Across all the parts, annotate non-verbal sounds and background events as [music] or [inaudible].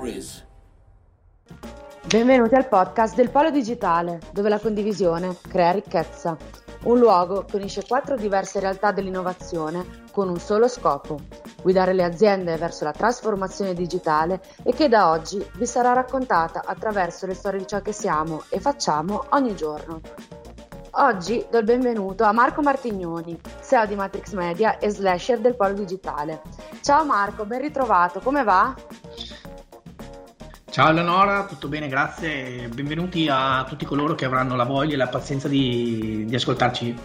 Stories. Benvenuti al podcast del Polo Digitale, dove la condivisione crea ricchezza. Un luogo che unisce quattro diverse realtà dell'innovazione con un solo scopo, guidare le aziende verso la trasformazione digitale e che da oggi vi sarà raccontata attraverso le storie di ciò che siamo e facciamo ogni giorno. Oggi do il benvenuto a Marco Martignoni, CEO di Matrix Media e slasher del Polo Digitale. Ciao Marco, ben ritrovato, come va? Ciao Eleonora, tutto bene, grazie. Benvenuti a tutti coloro che avranno la voglia e la pazienza di, di ascoltarci.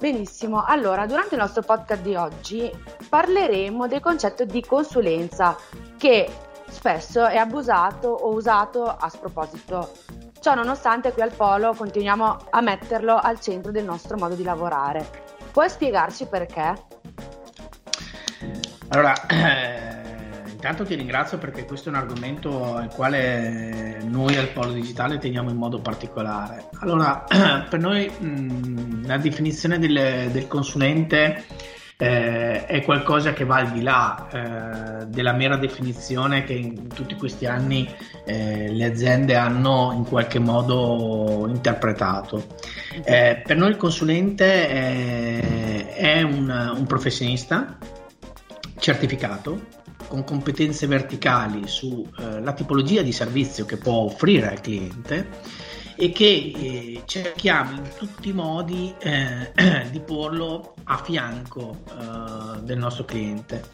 Benissimo, allora durante il nostro podcast di oggi parleremo del concetto di consulenza che spesso è abusato o usato a sproposito. Ciò nonostante qui al Polo continuiamo a metterlo al centro del nostro modo di lavorare. Puoi spiegarci perché? Allora, eh, [clears throat] intanto ti ringrazio perché questo è un argomento al quale noi al Polo Digitale teniamo in modo particolare. Allora, [clears throat] per noi mh, la definizione del, del consulente eh, è qualcosa che va al di là eh, della mera definizione che in tutti questi anni eh, le aziende hanno in qualche modo interpretato. Eh, per noi il consulente è, è un, un professionista certificato con competenze verticali sulla tipologia di servizio che può offrire al cliente e che eh, cerchiamo in tutti i modi eh, [clears throat] di porlo a fianco eh, del nostro cliente.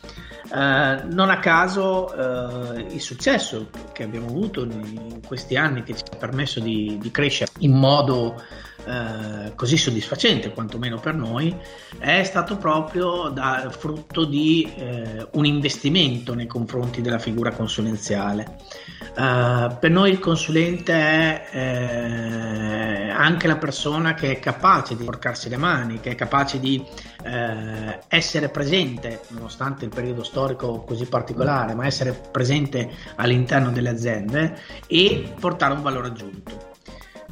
Eh, non a caso eh, il successo che abbiamo avuto in questi anni che ci ha permesso di, di crescere in modo eh, così soddisfacente, quantomeno per noi, è stato proprio da, frutto di eh, un investimento nei confronti della figura consulenziale. Uh, per noi il consulente è eh, anche la persona che è capace di porcarsi le mani, che è capace di eh, essere presente, nonostante il periodo storico così particolare, ma essere presente all'interno delle aziende e portare un valore aggiunto.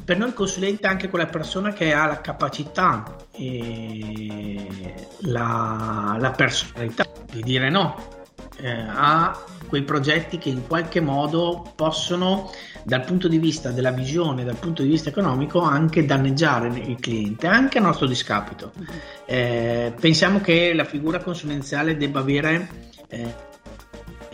Per noi il consulente è anche quella persona che ha la capacità e la, la personalità di dire no eh, a quei progetti che in qualche modo possono dal punto di vista della visione, dal punto di vista economico, anche danneggiare il cliente, anche a nostro discapito. Eh, pensiamo che la figura consulenziale debba avere eh,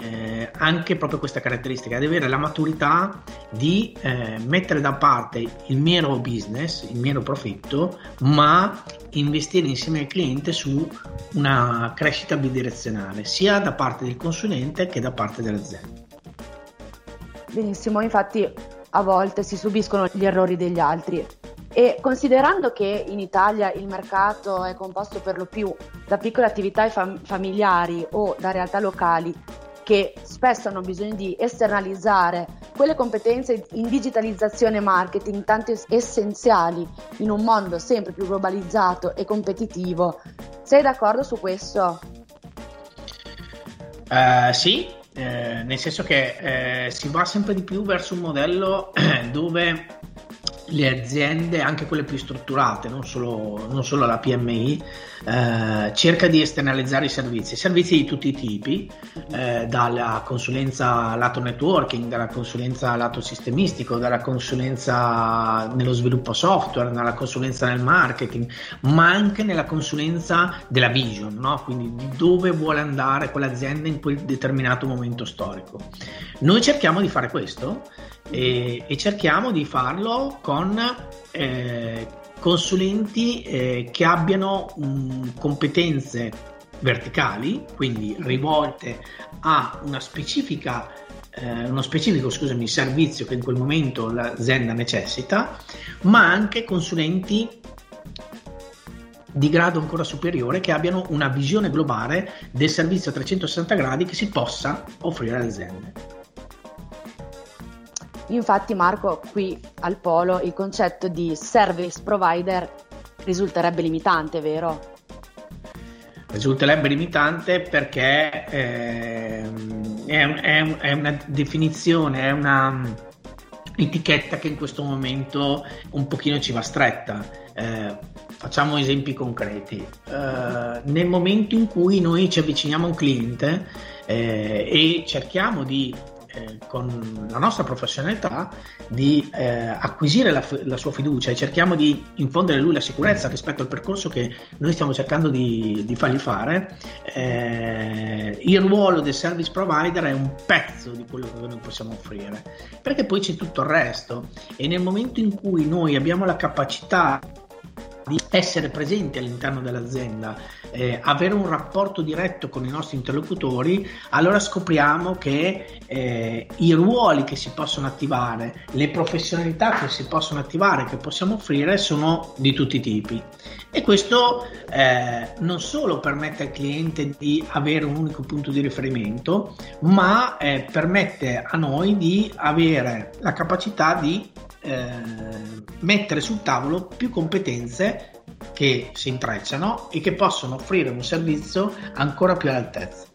eh, anche proprio questa caratteristica, deve avere la maturità di eh, mettere da parte il mero business, il mero profitto, ma investire insieme al cliente su una crescita bidirezionale, sia da parte del consulente che da parte dell'azienda. Benissimo, infatti a volte si subiscono gli errori degli altri e considerando che in Italia il mercato è composto per lo più da piccole attività fam- familiari o da realtà locali che spesso hanno bisogno di esternalizzare quelle competenze in digitalizzazione e marketing tanto essenziali in un mondo sempre più globalizzato e competitivo. Sei d'accordo su questo? Uh, sì, eh, nel senso che eh, si va sempre di più verso un modello [clears throat] dove le aziende, anche quelle più strutturate, non solo, non solo la PMI, eh, cerca di esternalizzare i servizi, servizi di tutti i tipi, eh, dalla consulenza lato networking, dalla consulenza lato sistemistico, dalla consulenza nello sviluppo software, dalla consulenza nel marketing, ma anche nella consulenza della vision, no? quindi di dove vuole andare quell'azienda in quel determinato momento storico. Noi cerchiamo di fare questo e, e cerchiamo di farlo con eh, consulenti eh, che abbiano um, competenze verticali, quindi rivolte a una specifica, eh, uno specifico scusami, servizio che in quel momento l'azienda necessita, ma anche consulenti di grado ancora superiore che abbiano una visione globale del servizio a 360 gradi che si possa offrire alle aziende. Infatti Marco, qui al Polo il concetto di service provider risulterebbe limitante, vero? Risulterebbe limitante perché eh, è, è, è, una definizione, è una etichetta che in questo momento un pochino ci va stretta. Eh, facciamo esempi concreti. Eh, nel momento in cui noi ci avviciniamo a un cliente eh, e cerchiamo di eh, con la nostra professionalità di eh, acquisire la, la, sua fiducia e cerchiamo di infondere lui la sicurezza rispetto al percorso che noi stiamo cercando di, di fargli fare, eh, il ruolo del service provider è un pezzo di quello che noi possiamo offrire, perché poi c'è tutto il resto. E nel momento in cui noi abbiamo la capacità di essere presenti all'interno dell'azienda, eh, avere un rapporto diretto con i nostri interlocutori, allora scopriamo che eh, i ruoli che si possono attivare, le professionalità che si possono attivare, che possiamo offrire, sono di tutti i tipi. E questo eh, non solo permette al cliente di avere un unico punto di riferimento, ma eh, permette a noi di avere la capacità di eh, mettere sul tavolo più competenze che si intrecciano e che possono offrire un servizio ancora più all'altezza.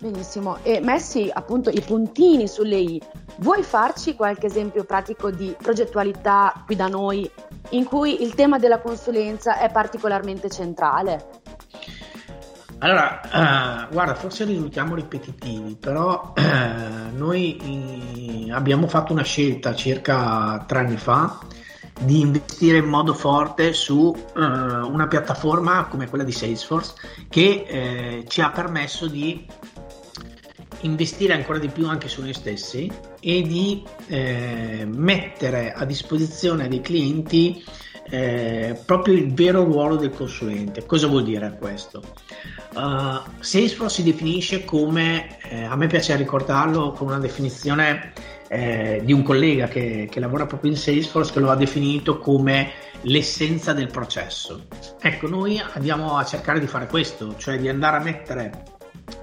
Benissimo, e messi appunto i puntini sulle i, vuoi farci qualche esempio pratico di progettualità qui da noi in cui il tema della consulenza è particolarmente centrale? Allora, uh, guarda, forse risultiamo ripetitivi, però uh, noi uh, abbiamo fatto una scelta circa tre anni fa di investire in modo forte su una piattaforma come quella di Salesforce che ci ha permesso di investire ancora di più anche su noi stessi e di mettere a disposizione dei clienti eh, proprio il vero ruolo del consulente. Cosa vuol dire questo? Uh, Salesforce si definisce come, eh, a me piace ricordarlo con una definizione eh, di un collega che, che, lavora proprio in Salesforce che lo ha definito come l'essenza del processo. Ecco, noi andiamo a cercare di fare questo, cioè di andare a mettere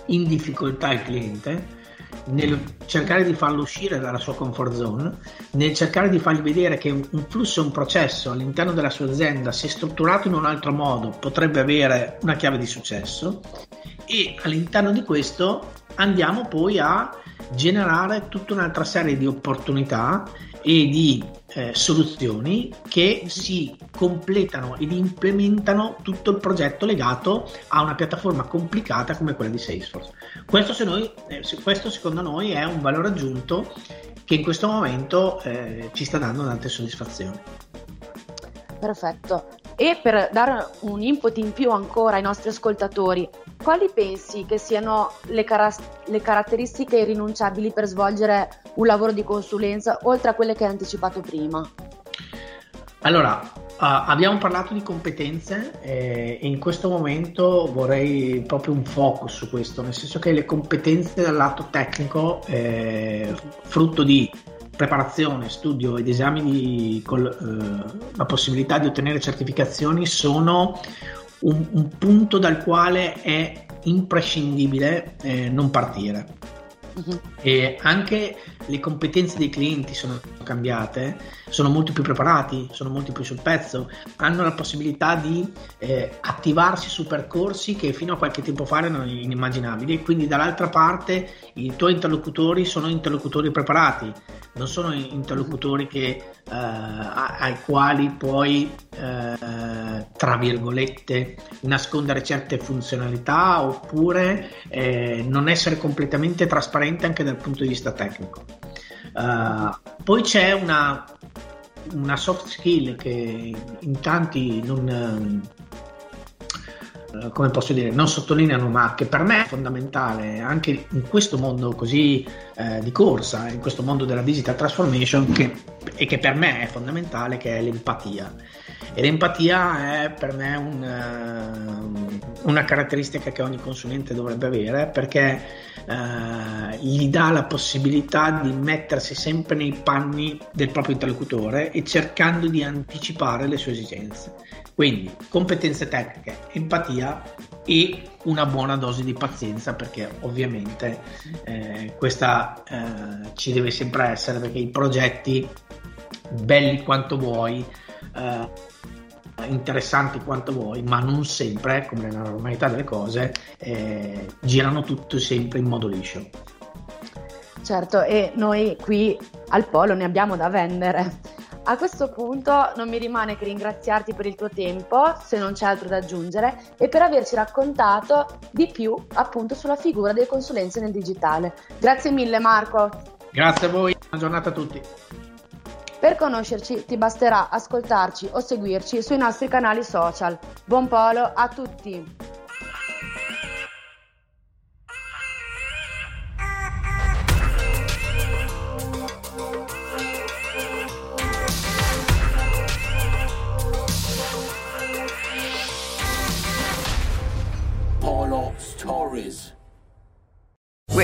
in difficoltà il cliente nel cercare di farlo uscire dalla sua comfort zone, nel cercare di fargli vedere che un flusso, un processo all'interno della sua azienda, se strutturato in un altro modo, potrebbe avere una chiave di successo. E all'interno di questo andiamo poi a generare tutta un'altra serie di opportunità e di eh, soluzioni che si completano ed implementano tutto il progetto legato a una piattaforma complicata come quella di Salesforce. Questo, noi, eh, questo secondo noi è un valore aggiunto che in questo momento eh, ci sta dando tante soddisfazioni. Perfetto. E per dare un input in più ancora ai nostri ascoltatori, quali pensi che siano le, car- le, caratteristiche irrinunciabili per svolgere un lavoro di consulenza, oltre a quelle che hai anticipato prima? Allora, uh, abbiamo parlato di competenze eh, e in questo momento vorrei proprio un focus su questo, nel senso che le competenze dal lato tecnico, eh, frutto di preparazione, studio ed esami con eh, la possibilità di ottenere certificazioni sono un, un punto dal quale è imprescindibile eh, non partire. E anche le competenze dei clienti sono cambiate, sono molto più preparati, sono molto più sul pezzo, hanno la possibilità di eh, attivarsi su percorsi che fino a qualche tempo fa erano inimmaginabili. Quindi, dall'altra parte, i tuoi interlocutori sono interlocutori preparati, non sono interlocutori che, eh, ai quali puoi, eh, tra virgolette, nascondere certe funzionalità oppure eh, non essere completamente trasparente anche dal punto di vista tecnico. Uh, poi c'è una, una, soft skill che in tanti non, come posso dire, non sottolineano, ma che per me è fondamentale anche in questo mondo così eh, di corsa, in questo mondo della digital transformation, che, e che per me è fondamentale, che è l'empatia. E l'empatia è per me un, uh, una caratteristica che ogni consulente dovrebbe avere perché uh, gli dà la possibilità di mettersi sempre nei panni del proprio interlocutore e cercando di anticipare le sue esigenze. Quindi competenze tecniche, empatia e una buona dose di pazienza perché ovviamente eh, questa eh, ci deve sempre essere perché i progetti belli quanto vuoi eh, interessanti quanto vuoi, ma non sempre, come nella normalità delle cose, eh, girano tutto sempre in modo liscio. Certo, e noi qui al Polo ne abbiamo da vendere. A questo punto non mi rimane che ringraziarti per il tuo tempo, se non c'è altro da aggiungere, e per averci raccontato di più appunto sulla figura delle consulenze nel digitale. Grazie mille Marco. Grazie a voi, buona giornata a tutti. Per conoscerci ti basterà ascoltarci o seguirci sui nostri canali social. Buon polo a tutti!